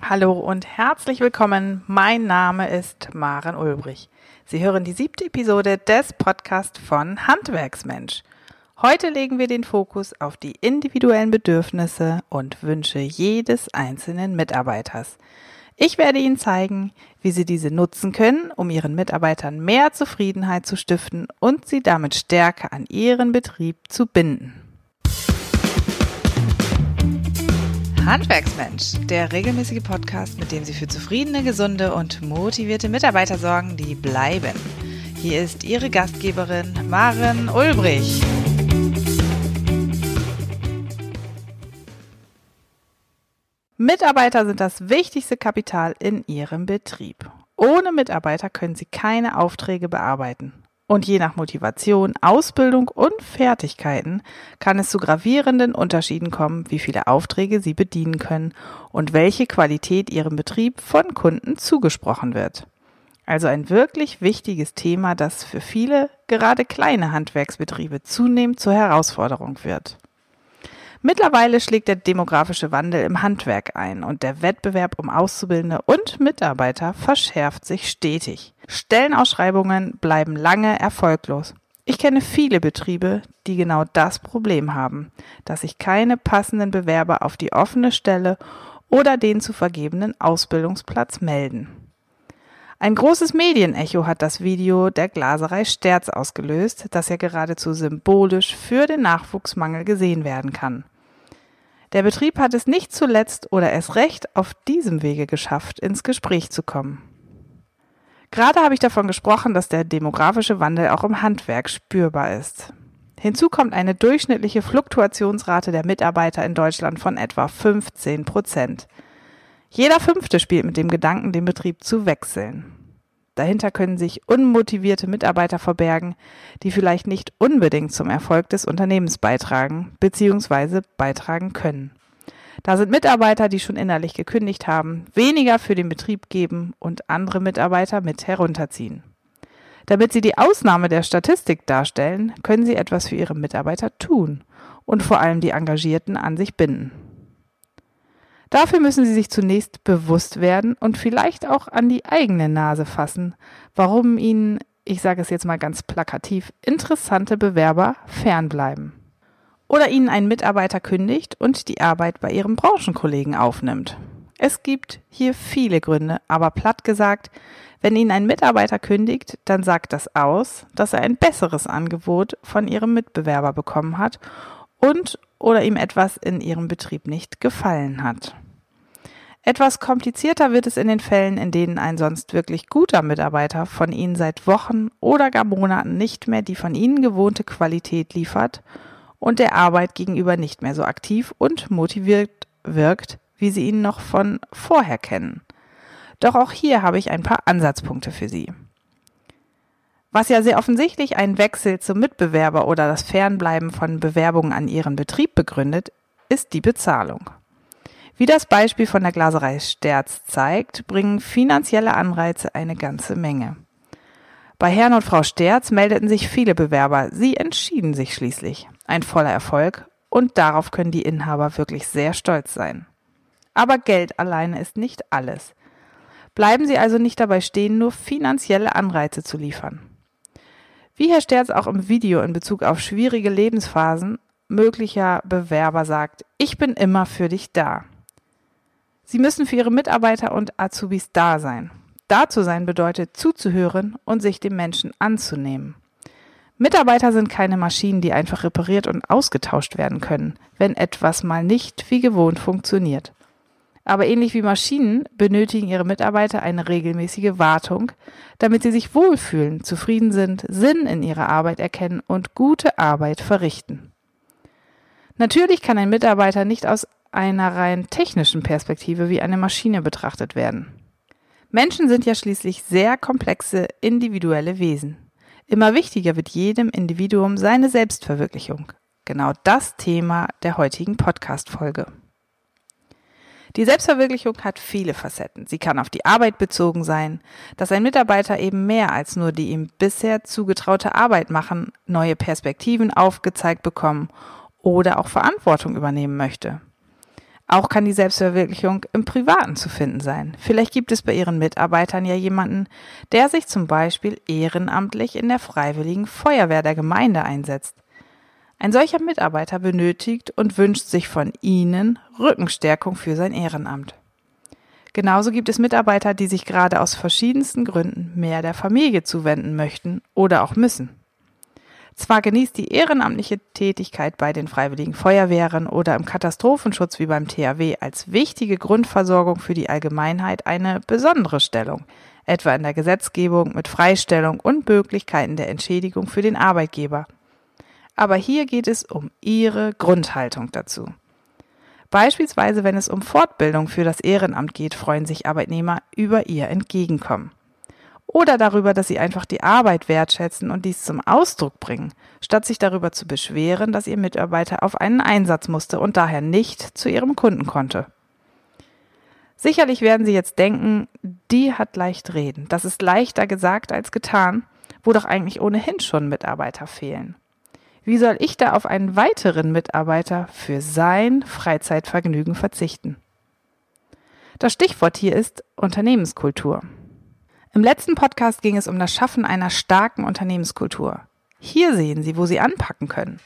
Hallo und herzlich willkommen. Mein Name ist Maren Ulbrich. Sie hören die siebte Episode des Podcasts von Handwerksmensch. Heute legen wir den Fokus auf die individuellen Bedürfnisse und Wünsche jedes einzelnen Mitarbeiters. Ich werde Ihnen zeigen, wie Sie diese nutzen können, um Ihren Mitarbeitern mehr Zufriedenheit zu stiften und sie damit stärker an Ihren Betrieb zu binden. Handwerksmensch, der regelmäßige Podcast, mit dem Sie für zufriedene, gesunde und motivierte Mitarbeiter sorgen, die bleiben. Hier ist Ihre Gastgeberin Maren Ulbrich. Mitarbeiter sind das wichtigste Kapital in Ihrem Betrieb. Ohne Mitarbeiter können Sie keine Aufträge bearbeiten. Und je nach Motivation, Ausbildung und Fertigkeiten kann es zu gravierenden Unterschieden kommen, wie viele Aufträge Sie bedienen können und welche Qualität Ihrem Betrieb von Kunden zugesprochen wird. Also ein wirklich wichtiges Thema, das für viele, gerade kleine Handwerksbetriebe zunehmend zur Herausforderung wird. Mittlerweile schlägt der demografische Wandel im Handwerk ein und der Wettbewerb um Auszubildende und Mitarbeiter verschärft sich stetig. Stellenausschreibungen bleiben lange erfolglos. Ich kenne viele Betriebe, die genau das Problem haben, dass sich keine passenden Bewerber auf die offene Stelle oder den zu vergebenen Ausbildungsplatz melden. Ein großes Medienecho hat das Video der Glaserei Sterz ausgelöst, das ja geradezu symbolisch für den Nachwuchsmangel gesehen werden kann. Der Betrieb hat es nicht zuletzt oder erst recht auf diesem Wege geschafft, ins Gespräch zu kommen. Gerade habe ich davon gesprochen, dass der demografische Wandel auch im Handwerk spürbar ist. Hinzu kommt eine durchschnittliche Fluktuationsrate der Mitarbeiter in Deutschland von etwa 15 Prozent. Jeder Fünfte spielt mit dem Gedanken, den Betrieb zu wechseln. Dahinter können sich unmotivierte Mitarbeiter verbergen, die vielleicht nicht unbedingt zum Erfolg des Unternehmens beitragen bzw. beitragen können. Da sind Mitarbeiter, die schon innerlich gekündigt haben, weniger für den Betrieb geben und andere Mitarbeiter mit herunterziehen. Damit sie die Ausnahme der Statistik darstellen, können sie etwas für ihre Mitarbeiter tun und vor allem die Engagierten an sich binden. Dafür müssen Sie sich zunächst bewusst werden und vielleicht auch an die eigene Nase fassen, warum Ihnen, ich sage es jetzt mal ganz plakativ, interessante Bewerber fernbleiben. Oder Ihnen ein Mitarbeiter kündigt und die Arbeit bei Ihrem Branchenkollegen aufnimmt. Es gibt hier viele Gründe, aber platt gesagt, wenn Ihnen ein Mitarbeiter kündigt, dann sagt das aus, dass er ein besseres Angebot von Ihrem Mitbewerber bekommen hat und oder ihm etwas in ihrem Betrieb nicht gefallen hat. Etwas komplizierter wird es in den Fällen, in denen ein sonst wirklich guter Mitarbeiter von Ihnen seit Wochen oder gar Monaten nicht mehr die von Ihnen gewohnte Qualität liefert und der Arbeit gegenüber nicht mehr so aktiv und motiviert wirkt, wie Sie ihn noch von vorher kennen. Doch auch hier habe ich ein paar Ansatzpunkte für Sie. Was ja sehr offensichtlich einen Wechsel zum Mitbewerber oder das Fernbleiben von Bewerbungen an ihren Betrieb begründet, ist die Bezahlung. Wie das Beispiel von der Glaserei Sterz zeigt, bringen finanzielle Anreize eine ganze Menge. Bei Herrn und Frau Sterz meldeten sich viele Bewerber. Sie entschieden sich schließlich. Ein voller Erfolg und darauf können die Inhaber wirklich sehr stolz sein. Aber Geld alleine ist nicht alles. Bleiben Sie also nicht dabei stehen, nur finanzielle Anreize zu liefern. Wie Herr Sterz auch im Video in Bezug auf schwierige Lebensphasen möglicher Bewerber sagt, ich bin immer für dich da. Sie müssen für Ihre Mitarbeiter und Azubis da sein. Da zu sein bedeutet zuzuhören und sich dem Menschen anzunehmen. Mitarbeiter sind keine Maschinen, die einfach repariert und ausgetauscht werden können, wenn etwas mal nicht wie gewohnt funktioniert. Aber ähnlich wie Maschinen benötigen ihre Mitarbeiter eine regelmäßige Wartung, damit sie sich wohlfühlen, zufrieden sind, Sinn in ihrer Arbeit erkennen und gute Arbeit verrichten. Natürlich kann ein Mitarbeiter nicht aus einer rein technischen Perspektive wie eine Maschine betrachtet werden. Menschen sind ja schließlich sehr komplexe individuelle Wesen. Immer wichtiger wird jedem Individuum seine Selbstverwirklichung. Genau das Thema der heutigen Podcast-Folge. Die Selbstverwirklichung hat viele Facetten. Sie kann auf die Arbeit bezogen sein, dass ein Mitarbeiter eben mehr als nur die ihm bisher zugetraute Arbeit machen, neue Perspektiven aufgezeigt bekommen oder auch Verantwortung übernehmen möchte. Auch kann die Selbstverwirklichung im Privaten zu finden sein. Vielleicht gibt es bei Ihren Mitarbeitern ja jemanden, der sich zum Beispiel ehrenamtlich in der Freiwilligen Feuerwehr der Gemeinde einsetzt. Ein solcher Mitarbeiter benötigt und wünscht sich von Ihnen Rückenstärkung für sein Ehrenamt. Genauso gibt es Mitarbeiter, die sich gerade aus verschiedensten Gründen mehr der Familie zuwenden möchten oder auch müssen. Zwar genießt die ehrenamtliche Tätigkeit bei den Freiwilligen Feuerwehren oder im Katastrophenschutz wie beim THW als wichtige Grundversorgung für die Allgemeinheit eine besondere Stellung, etwa in der Gesetzgebung mit Freistellung und Möglichkeiten der Entschädigung für den Arbeitgeber. Aber hier geht es um Ihre Grundhaltung dazu. Beispielsweise, wenn es um Fortbildung für das Ehrenamt geht, freuen sich Arbeitnehmer über Ihr Entgegenkommen oder darüber, dass sie einfach die Arbeit wertschätzen und dies zum Ausdruck bringen, statt sich darüber zu beschweren, dass ihr Mitarbeiter auf einen Einsatz musste und daher nicht zu ihrem Kunden konnte. Sicherlich werden Sie jetzt denken, die hat leicht reden. Das ist leichter gesagt als getan, wo doch eigentlich ohnehin schon Mitarbeiter fehlen. Wie soll ich da auf einen weiteren Mitarbeiter für sein Freizeitvergnügen verzichten? Das Stichwort hier ist Unternehmenskultur. Im letzten Podcast ging es um das Schaffen einer starken Unternehmenskultur. Hier sehen Sie, wo Sie anpacken können.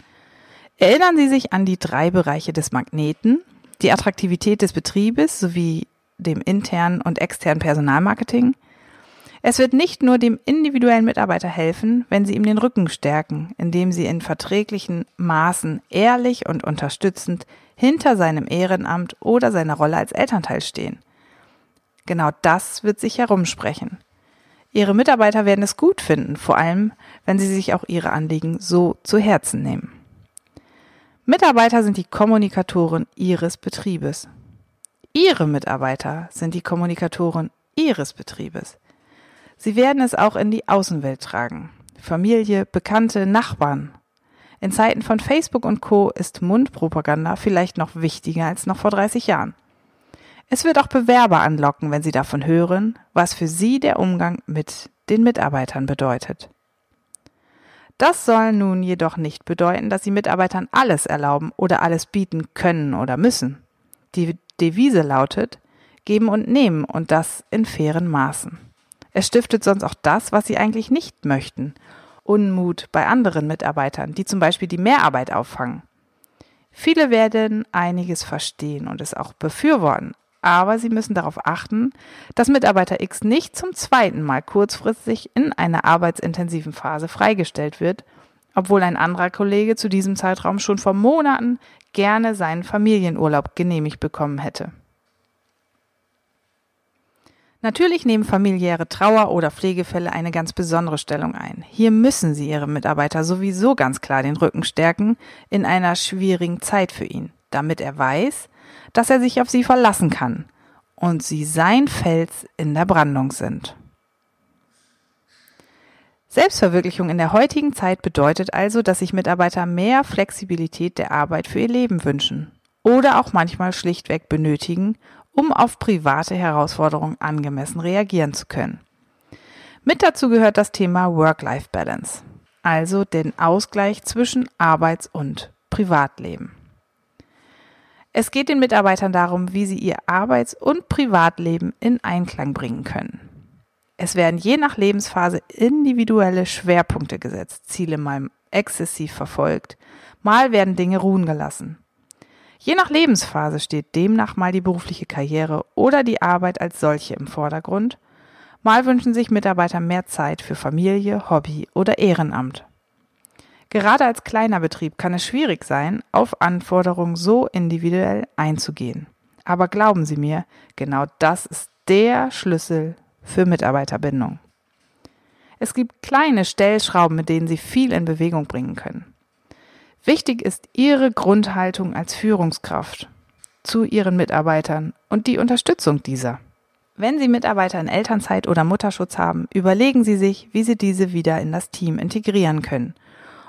Erinnern Sie sich an die drei Bereiche des Magneten, die Attraktivität des Betriebes sowie dem internen und externen Personalmarketing. Es wird nicht nur dem individuellen Mitarbeiter helfen, wenn Sie ihm den Rücken stärken, indem Sie in verträglichen Maßen ehrlich und unterstützend hinter seinem Ehrenamt oder seiner Rolle als Elternteil stehen. Genau das wird sich herumsprechen. Ihre Mitarbeiter werden es gut finden, vor allem wenn sie sich auch ihre Anliegen so zu Herzen nehmen. Mitarbeiter sind die Kommunikatoren Ihres Betriebes. Ihre Mitarbeiter sind die Kommunikatoren Ihres Betriebes. Sie werden es auch in die Außenwelt tragen. Familie, Bekannte, Nachbarn. In Zeiten von Facebook und Co ist Mundpropaganda vielleicht noch wichtiger als noch vor 30 Jahren. Es wird auch Bewerber anlocken, wenn sie davon hören, was für sie der Umgang mit den Mitarbeitern bedeutet. Das soll nun jedoch nicht bedeuten, dass sie Mitarbeitern alles erlauben oder alles bieten können oder müssen. Die Devise lautet, geben und nehmen und das in fairen Maßen. Es stiftet sonst auch das, was sie eigentlich nicht möchten. Unmut bei anderen Mitarbeitern, die zum Beispiel die Mehrarbeit auffangen. Viele werden einiges verstehen und es auch befürworten, aber Sie müssen darauf achten, dass Mitarbeiter X nicht zum zweiten Mal kurzfristig in einer arbeitsintensiven Phase freigestellt wird, obwohl ein anderer Kollege zu diesem Zeitraum schon vor Monaten gerne seinen Familienurlaub genehmigt bekommen hätte. Natürlich nehmen familiäre Trauer- oder Pflegefälle eine ganz besondere Stellung ein. Hier müssen Sie Ihre Mitarbeiter sowieso ganz klar den Rücken stärken in einer schwierigen Zeit für ihn, damit er weiß, dass er sich auf sie verlassen kann und sie sein Fels in der Brandung sind. Selbstverwirklichung in der heutigen Zeit bedeutet also, dass sich Mitarbeiter mehr Flexibilität der Arbeit für ihr Leben wünschen oder auch manchmal schlichtweg benötigen, um auf private Herausforderungen angemessen reagieren zu können. Mit dazu gehört das Thema Work-Life-Balance, also den Ausgleich zwischen Arbeits- und Privatleben. Es geht den Mitarbeitern darum, wie sie ihr Arbeits- und Privatleben in Einklang bringen können. Es werden je nach Lebensphase individuelle Schwerpunkte gesetzt, Ziele mal exzessiv verfolgt, mal werden Dinge ruhen gelassen. Je nach Lebensphase steht demnach mal die berufliche Karriere oder die Arbeit als solche im Vordergrund, mal wünschen sich Mitarbeiter mehr Zeit für Familie, Hobby oder Ehrenamt. Gerade als kleiner Betrieb kann es schwierig sein, auf Anforderungen so individuell einzugehen. Aber glauben Sie mir, genau das ist der Schlüssel für Mitarbeiterbindung. Es gibt kleine Stellschrauben, mit denen Sie viel in Bewegung bringen können. Wichtig ist Ihre Grundhaltung als Führungskraft zu Ihren Mitarbeitern und die Unterstützung dieser. Wenn Sie Mitarbeiter in Elternzeit oder Mutterschutz haben, überlegen Sie sich, wie Sie diese wieder in das Team integrieren können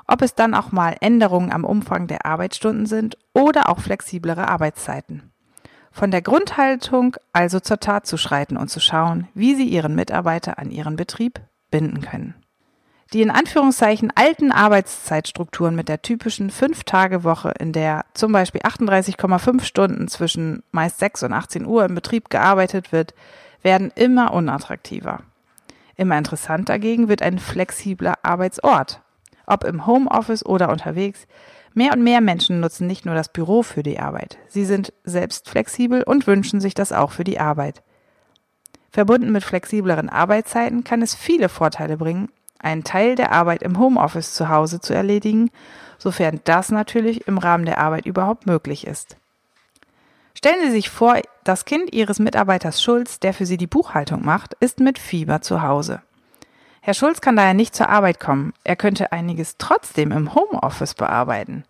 ob es dann auch mal Änderungen am Umfang der Arbeitsstunden sind oder auch flexiblere Arbeitszeiten. Von der Grundhaltung also zur Tat zu schreiten und zu schauen, wie Sie Ihren Mitarbeiter an Ihren Betrieb binden können. Die in Anführungszeichen alten Arbeitszeitstrukturen mit der typischen Fünf-Tage-Woche, in der zum Beispiel 38,5 Stunden zwischen meist 6 und 18 Uhr im Betrieb gearbeitet wird, werden immer unattraktiver. Immer interessant dagegen wird ein flexibler Arbeitsort. Ob im Homeoffice oder unterwegs, mehr und mehr Menschen nutzen nicht nur das Büro für die Arbeit. Sie sind selbst flexibel und wünschen sich das auch für die Arbeit. Verbunden mit flexibleren Arbeitszeiten kann es viele Vorteile bringen, einen Teil der Arbeit im Homeoffice zu Hause zu erledigen, sofern das natürlich im Rahmen der Arbeit überhaupt möglich ist. Stellen Sie sich vor, das Kind Ihres Mitarbeiters Schulz, der für Sie die Buchhaltung macht, ist mit Fieber zu Hause. Herr Schulz kann daher nicht zur Arbeit kommen. Er könnte einiges trotzdem im Homeoffice bearbeiten.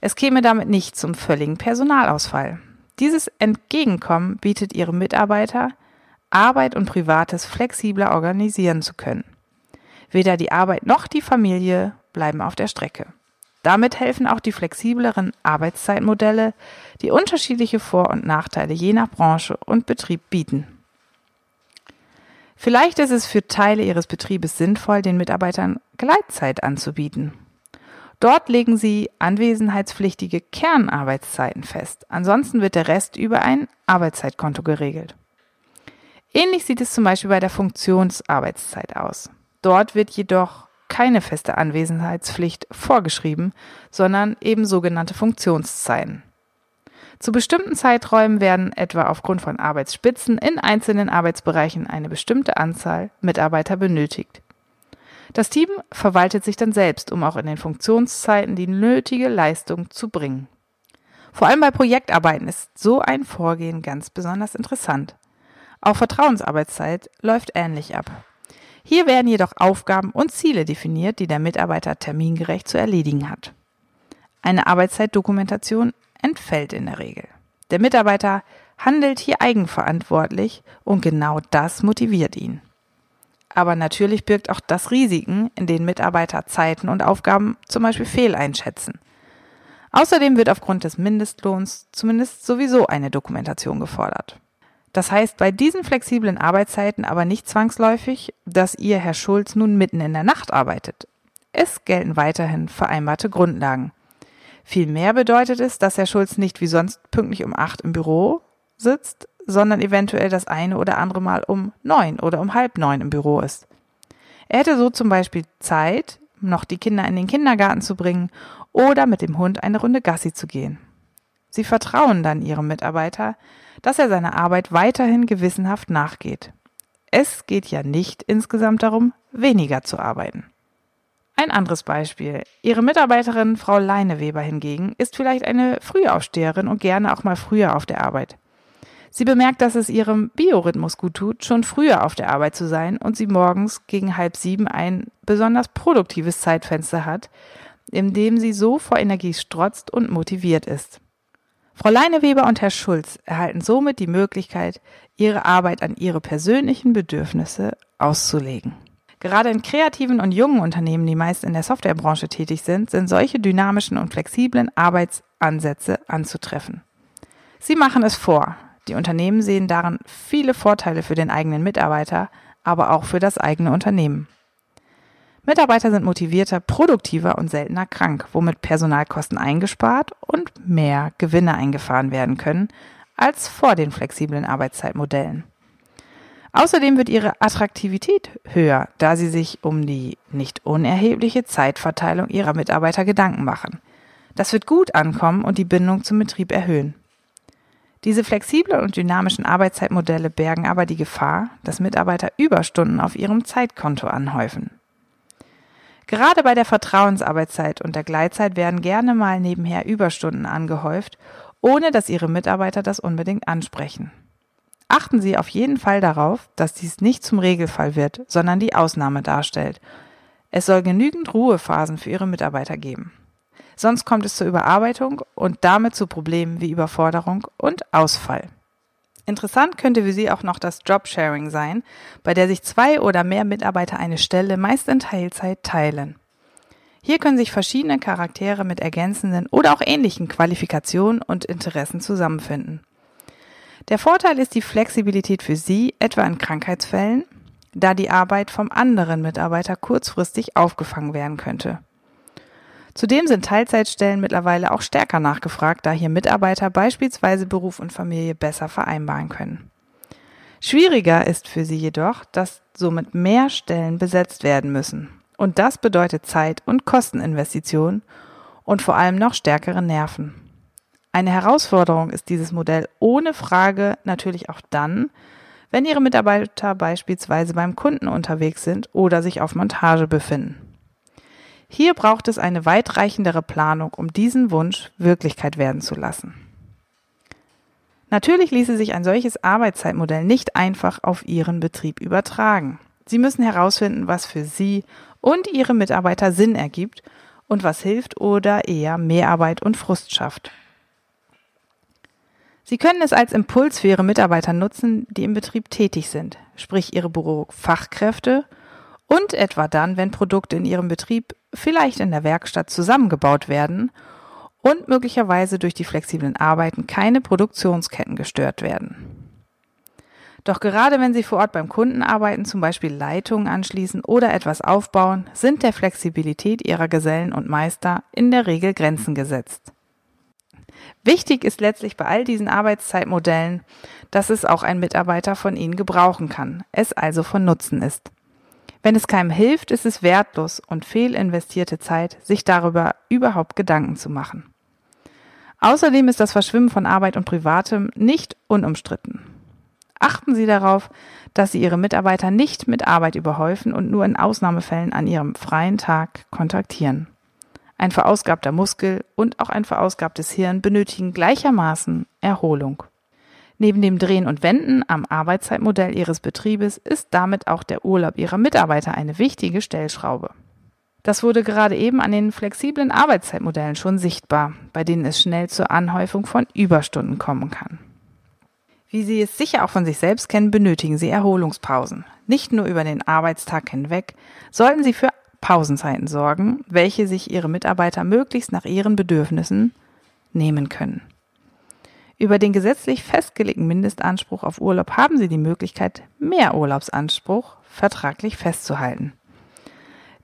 Es käme damit nicht zum völligen Personalausfall. Dieses Entgegenkommen bietet Ihrem Mitarbeiter, Arbeit und Privates flexibler organisieren zu können. Weder die Arbeit noch die Familie bleiben auf der Strecke. Damit helfen auch die flexibleren Arbeitszeitmodelle, die unterschiedliche Vor- und Nachteile je nach Branche und Betrieb bieten. Vielleicht ist es für Teile Ihres Betriebes sinnvoll, den Mitarbeitern Gleitzeit anzubieten. Dort legen Sie anwesenheitspflichtige Kernarbeitszeiten fest. Ansonsten wird der Rest über ein Arbeitszeitkonto geregelt. Ähnlich sieht es zum Beispiel bei der Funktionsarbeitszeit aus. Dort wird jedoch keine feste Anwesenheitspflicht vorgeschrieben, sondern eben sogenannte Funktionszeiten. Zu bestimmten Zeiträumen werden etwa aufgrund von Arbeitsspitzen in einzelnen Arbeitsbereichen eine bestimmte Anzahl Mitarbeiter benötigt. Das Team verwaltet sich dann selbst, um auch in den Funktionszeiten die nötige Leistung zu bringen. Vor allem bei Projektarbeiten ist so ein Vorgehen ganz besonders interessant. Auch Vertrauensarbeitszeit läuft ähnlich ab. Hier werden jedoch Aufgaben und Ziele definiert, die der Mitarbeiter termingerecht zu erledigen hat. Eine Arbeitszeitdokumentation entfällt in der Regel. Der Mitarbeiter handelt hier eigenverantwortlich und genau das motiviert ihn. Aber natürlich birgt auch das Risiken, in denen Mitarbeiter Zeiten und Aufgaben zum Beispiel fehleinschätzen. Außerdem wird aufgrund des Mindestlohns zumindest sowieso eine Dokumentation gefordert. Das heißt bei diesen flexiblen Arbeitszeiten aber nicht zwangsläufig, dass ihr Herr Schulz nun mitten in der Nacht arbeitet. Es gelten weiterhin vereinbarte Grundlagen. Vielmehr bedeutet es, dass Herr Schulz nicht wie sonst pünktlich um acht im Büro sitzt, sondern eventuell das eine oder andere Mal um neun oder um halb neun im Büro ist. Er hätte so zum Beispiel Zeit, noch die Kinder in den Kindergarten zu bringen oder mit dem Hund eine Runde Gassi zu gehen. Sie vertrauen dann ihrem Mitarbeiter, dass er seiner Arbeit weiterhin gewissenhaft nachgeht. Es geht ja nicht insgesamt darum, weniger zu arbeiten. Ein anderes Beispiel. Ihre Mitarbeiterin Frau Leineweber hingegen ist vielleicht eine Frühaufsteherin und gerne auch mal früher auf der Arbeit. Sie bemerkt, dass es ihrem Biorhythmus gut tut, schon früher auf der Arbeit zu sein und sie morgens gegen halb sieben ein besonders produktives Zeitfenster hat, in dem sie so vor Energie strotzt und motiviert ist. Frau Leineweber und Herr Schulz erhalten somit die Möglichkeit, ihre Arbeit an ihre persönlichen Bedürfnisse auszulegen. Gerade in kreativen und jungen Unternehmen, die meist in der Softwarebranche tätig sind, sind solche dynamischen und flexiblen Arbeitsansätze anzutreffen. Sie machen es vor. Die Unternehmen sehen darin viele Vorteile für den eigenen Mitarbeiter, aber auch für das eigene Unternehmen. Mitarbeiter sind motivierter, produktiver und seltener krank, womit Personalkosten eingespart und mehr Gewinne eingefahren werden können als vor den flexiblen Arbeitszeitmodellen. Außerdem wird ihre Attraktivität höher, da sie sich um die nicht unerhebliche Zeitverteilung ihrer Mitarbeiter Gedanken machen. Das wird gut ankommen und die Bindung zum Betrieb erhöhen. Diese flexiblen und dynamischen Arbeitszeitmodelle bergen aber die Gefahr, dass Mitarbeiter Überstunden auf ihrem Zeitkonto anhäufen. Gerade bei der Vertrauensarbeitszeit und der Gleitzeit werden gerne mal nebenher Überstunden angehäuft, ohne dass Ihre Mitarbeiter das unbedingt ansprechen. Achten Sie auf jeden Fall darauf, dass dies nicht zum Regelfall wird, sondern die Ausnahme darstellt. Es soll genügend Ruhephasen für Ihre Mitarbeiter geben. Sonst kommt es zur Überarbeitung und damit zu Problemen wie Überforderung und Ausfall. Interessant könnte für Sie auch noch das Jobsharing sein, bei der sich zwei oder mehr Mitarbeiter eine Stelle meist in Teilzeit teilen. Hier können sich verschiedene Charaktere mit ergänzenden oder auch ähnlichen Qualifikationen und Interessen zusammenfinden. Der Vorteil ist die Flexibilität für Sie, etwa in Krankheitsfällen, da die Arbeit vom anderen Mitarbeiter kurzfristig aufgefangen werden könnte. Zudem sind Teilzeitstellen mittlerweile auch stärker nachgefragt, da hier Mitarbeiter beispielsweise Beruf und Familie besser vereinbaren können. Schwieriger ist für sie jedoch, dass somit mehr Stellen besetzt werden müssen. Und das bedeutet Zeit- und Kosteninvestitionen und vor allem noch stärkere Nerven. Eine Herausforderung ist dieses Modell ohne Frage natürlich auch dann, wenn Ihre Mitarbeiter beispielsweise beim Kunden unterwegs sind oder sich auf Montage befinden. Hier braucht es eine weitreichendere Planung, um diesen Wunsch Wirklichkeit werden zu lassen. Natürlich ließe sich ein solches Arbeitszeitmodell nicht einfach auf Ihren Betrieb übertragen. Sie müssen herausfinden, was für Sie und Ihre Mitarbeiter Sinn ergibt und was hilft oder eher Mehrarbeit und Frust schafft. Sie können es als Impuls für Ihre Mitarbeiter nutzen, die im Betrieb tätig sind, sprich Ihre Bürofachkräfte und etwa dann, wenn Produkte in Ihrem Betrieb vielleicht in der Werkstatt zusammengebaut werden und möglicherweise durch die flexiblen Arbeiten keine Produktionsketten gestört werden. Doch gerade wenn Sie vor Ort beim Kunden arbeiten, zum Beispiel Leitungen anschließen oder etwas aufbauen, sind der Flexibilität Ihrer Gesellen und Meister in der Regel Grenzen gesetzt. Wichtig ist letztlich bei all diesen Arbeitszeitmodellen, dass es auch ein Mitarbeiter von Ihnen gebrauchen kann, es also von Nutzen ist. Wenn es keinem hilft, ist es wertlos und fehlinvestierte Zeit, sich darüber überhaupt Gedanken zu machen. Außerdem ist das Verschwimmen von Arbeit und Privatem nicht unumstritten. Achten Sie darauf, dass Sie Ihre Mitarbeiter nicht mit Arbeit überhäufen und nur in Ausnahmefällen an Ihrem freien Tag kontaktieren. Ein verausgabter Muskel und auch ein verausgabtes Hirn benötigen gleichermaßen Erholung. Neben dem Drehen und Wenden am Arbeitszeitmodell Ihres Betriebes ist damit auch der Urlaub Ihrer Mitarbeiter eine wichtige Stellschraube. Das wurde gerade eben an den flexiblen Arbeitszeitmodellen schon sichtbar, bei denen es schnell zur Anhäufung von Überstunden kommen kann. Wie Sie es sicher auch von sich selbst kennen, benötigen Sie Erholungspausen. Nicht nur über den Arbeitstag hinweg, sollten Sie für Pausenzeiten sorgen, welche sich ihre Mitarbeiter möglichst nach ihren Bedürfnissen nehmen können. Über den gesetzlich festgelegten Mindestanspruch auf Urlaub haben Sie die Möglichkeit, mehr Urlaubsanspruch vertraglich festzuhalten.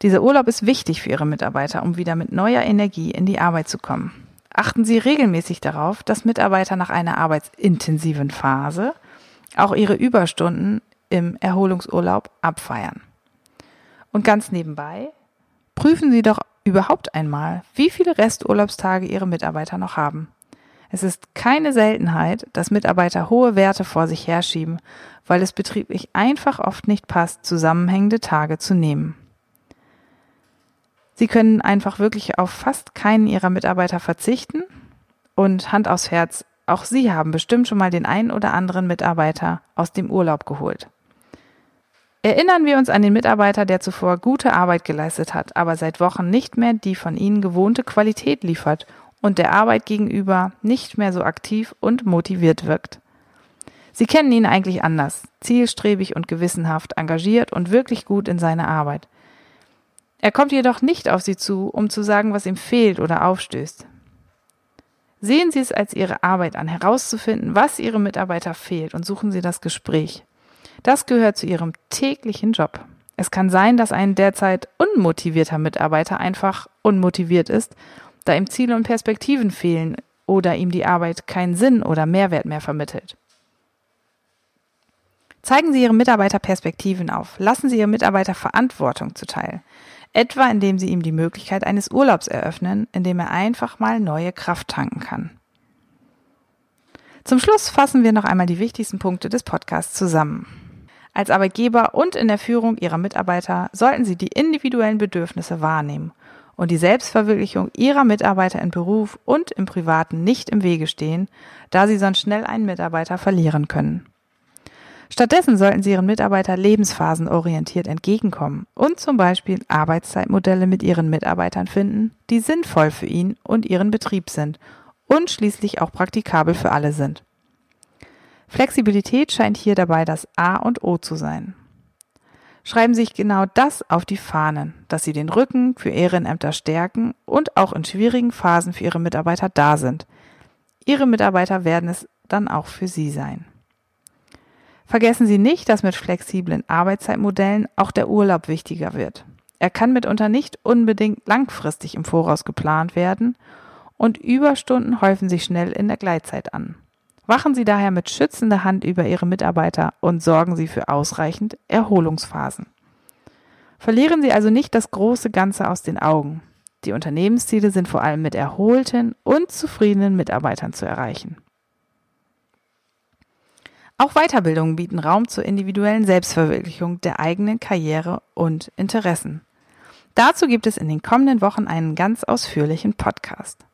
Dieser Urlaub ist wichtig für Ihre Mitarbeiter, um wieder mit neuer Energie in die Arbeit zu kommen. Achten Sie regelmäßig darauf, dass Mitarbeiter nach einer arbeitsintensiven Phase auch ihre Überstunden im Erholungsurlaub abfeiern. Und ganz nebenbei, prüfen Sie doch überhaupt einmal, wie viele Resturlaubstage Ihre Mitarbeiter noch haben. Es ist keine Seltenheit, dass Mitarbeiter hohe Werte vor sich herschieben, weil es betrieblich einfach oft nicht passt, zusammenhängende Tage zu nehmen. Sie können einfach wirklich auf fast keinen Ihrer Mitarbeiter verzichten und Hand aufs Herz, auch Sie haben bestimmt schon mal den einen oder anderen Mitarbeiter aus dem Urlaub geholt. Erinnern wir uns an den Mitarbeiter, der zuvor gute Arbeit geleistet hat, aber seit Wochen nicht mehr die von Ihnen gewohnte Qualität liefert und der Arbeit gegenüber nicht mehr so aktiv und motiviert wirkt. Sie kennen ihn eigentlich anders, zielstrebig und gewissenhaft, engagiert und wirklich gut in seiner Arbeit. Er kommt jedoch nicht auf Sie zu, um zu sagen, was ihm fehlt oder aufstößt. Sehen Sie es als Ihre Arbeit an, herauszufinden, was Ihre Mitarbeiter fehlt und suchen Sie das Gespräch. Das gehört zu ihrem täglichen Job. Es kann sein, dass ein derzeit unmotivierter Mitarbeiter einfach unmotiviert ist, da ihm Ziele und Perspektiven fehlen oder ihm die Arbeit keinen Sinn oder Mehrwert mehr vermittelt. Zeigen Sie Ihrem Mitarbeiter Perspektiven auf. Lassen Sie Ihrem Mitarbeiter Verantwortung zuteil. Etwa indem Sie ihm die Möglichkeit eines Urlaubs eröffnen, indem er einfach mal neue Kraft tanken kann. Zum Schluss fassen wir noch einmal die wichtigsten Punkte des Podcasts zusammen. Als Arbeitgeber und in der Führung ihrer Mitarbeiter sollten sie die individuellen Bedürfnisse wahrnehmen und die Selbstverwirklichung ihrer Mitarbeiter in Beruf und im Privaten nicht im Wege stehen, da sie sonst schnell einen Mitarbeiter verlieren können. Stattdessen sollten Sie Ihren Mitarbeiter lebensphasenorientiert entgegenkommen und zum Beispiel Arbeitszeitmodelle mit Ihren Mitarbeitern finden, die sinnvoll für ihn und Ihren Betrieb sind und schließlich auch praktikabel für alle sind. Flexibilität scheint hier dabei das A und O zu sein. Schreiben Sie sich genau das auf die Fahnen, dass Sie den Rücken für Ehrenämter stärken und auch in schwierigen Phasen für Ihre Mitarbeiter da sind. Ihre Mitarbeiter werden es dann auch für Sie sein. Vergessen Sie nicht, dass mit flexiblen Arbeitszeitmodellen auch der Urlaub wichtiger wird. Er kann mitunter nicht unbedingt langfristig im Voraus geplant werden und Überstunden häufen sich schnell in der Gleitzeit an. Wachen Sie daher mit schützender Hand über Ihre Mitarbeiter und sorgen Sie für ausreichend Erholungsphasen. Verlieren Sie also nicht das große Ganze aus den Augen. Die Unternehmensziele sind vor allem mit erholten und zufriedenen Mitarbeitern zu erreichen. Auch Weiterbildungen bieten Raum zur individuellen Selbstverwirklichung der eigenen Karriere und Interessen. Dazu gibt es in den kommenden Wochen einen ganz ausführlichen Podcast.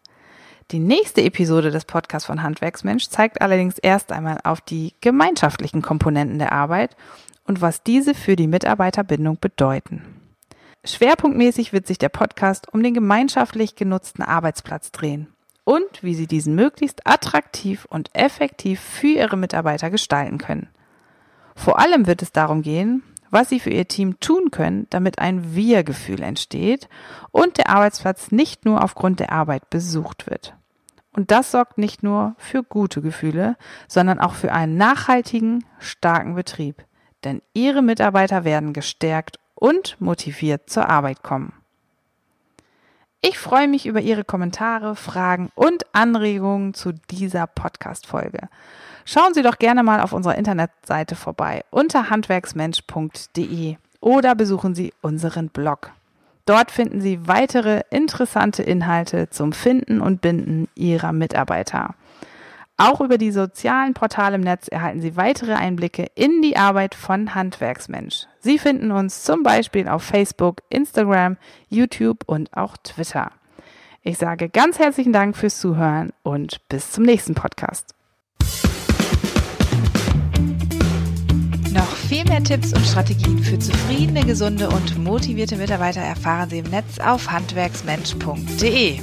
Die nächste Episode des Podcasts von Handwerksmensch zeigt allerdings erst einmal auf die gemeinschaftlichen Komponenten der Arbeit und was diese für die Mitarbeiterbindung bedeuten. Schwerpunktmäßig wird sich der Podcast um den gemeinschaftlich genutzten Arbeitsplatz drehen und wie Sie diesen möglichst attraktiv und effektiv für Ihre Mitarbeiter gestalten können. Vor allem wird es darum gehen, was sie für ihr Team tun können, damit ein Wir-Gefühl entsteht und der Arbeitsplatz nicht nur aufgrund der Arbeit besucht wird. Und das sorgt nicht nur für gute Gefühle, sondern auch für einen nachhaltigen, starken Betrieb. Denn ihre Mitarbeiter werden gestärkt und motiviert zur Arbeit kommen. Ich freue mich über Ihre Kommentare, Fragen und Anregungen zu dieser Podcast-Folge. Schauen Sie doch gerne mal auf unserer Internetseite vorbei unter handwerksmensch.de oder besuchen Sie unseren Blog. Dort finden Sie weitere interessante Inhalte zum Finden und Binden Ihrer Mitarbeiter. Auch über die sozialen Portale im Netz erhalten Sie weitere Einblicke in die Arbeit von Handwerksmensch. Sie finden uns zum Beispiel auf Facebook, Instagram, YouTube und auch Twitter. Ich sage ganz herzlichen Dank fürs Zuhören und bis zum nächsten Podcast. Viel mehr Tipps und Strategien für zufriedene, gesunde und motivierte Mitarbeiter erfahren Sie im Netz auf handwerksmensch.de.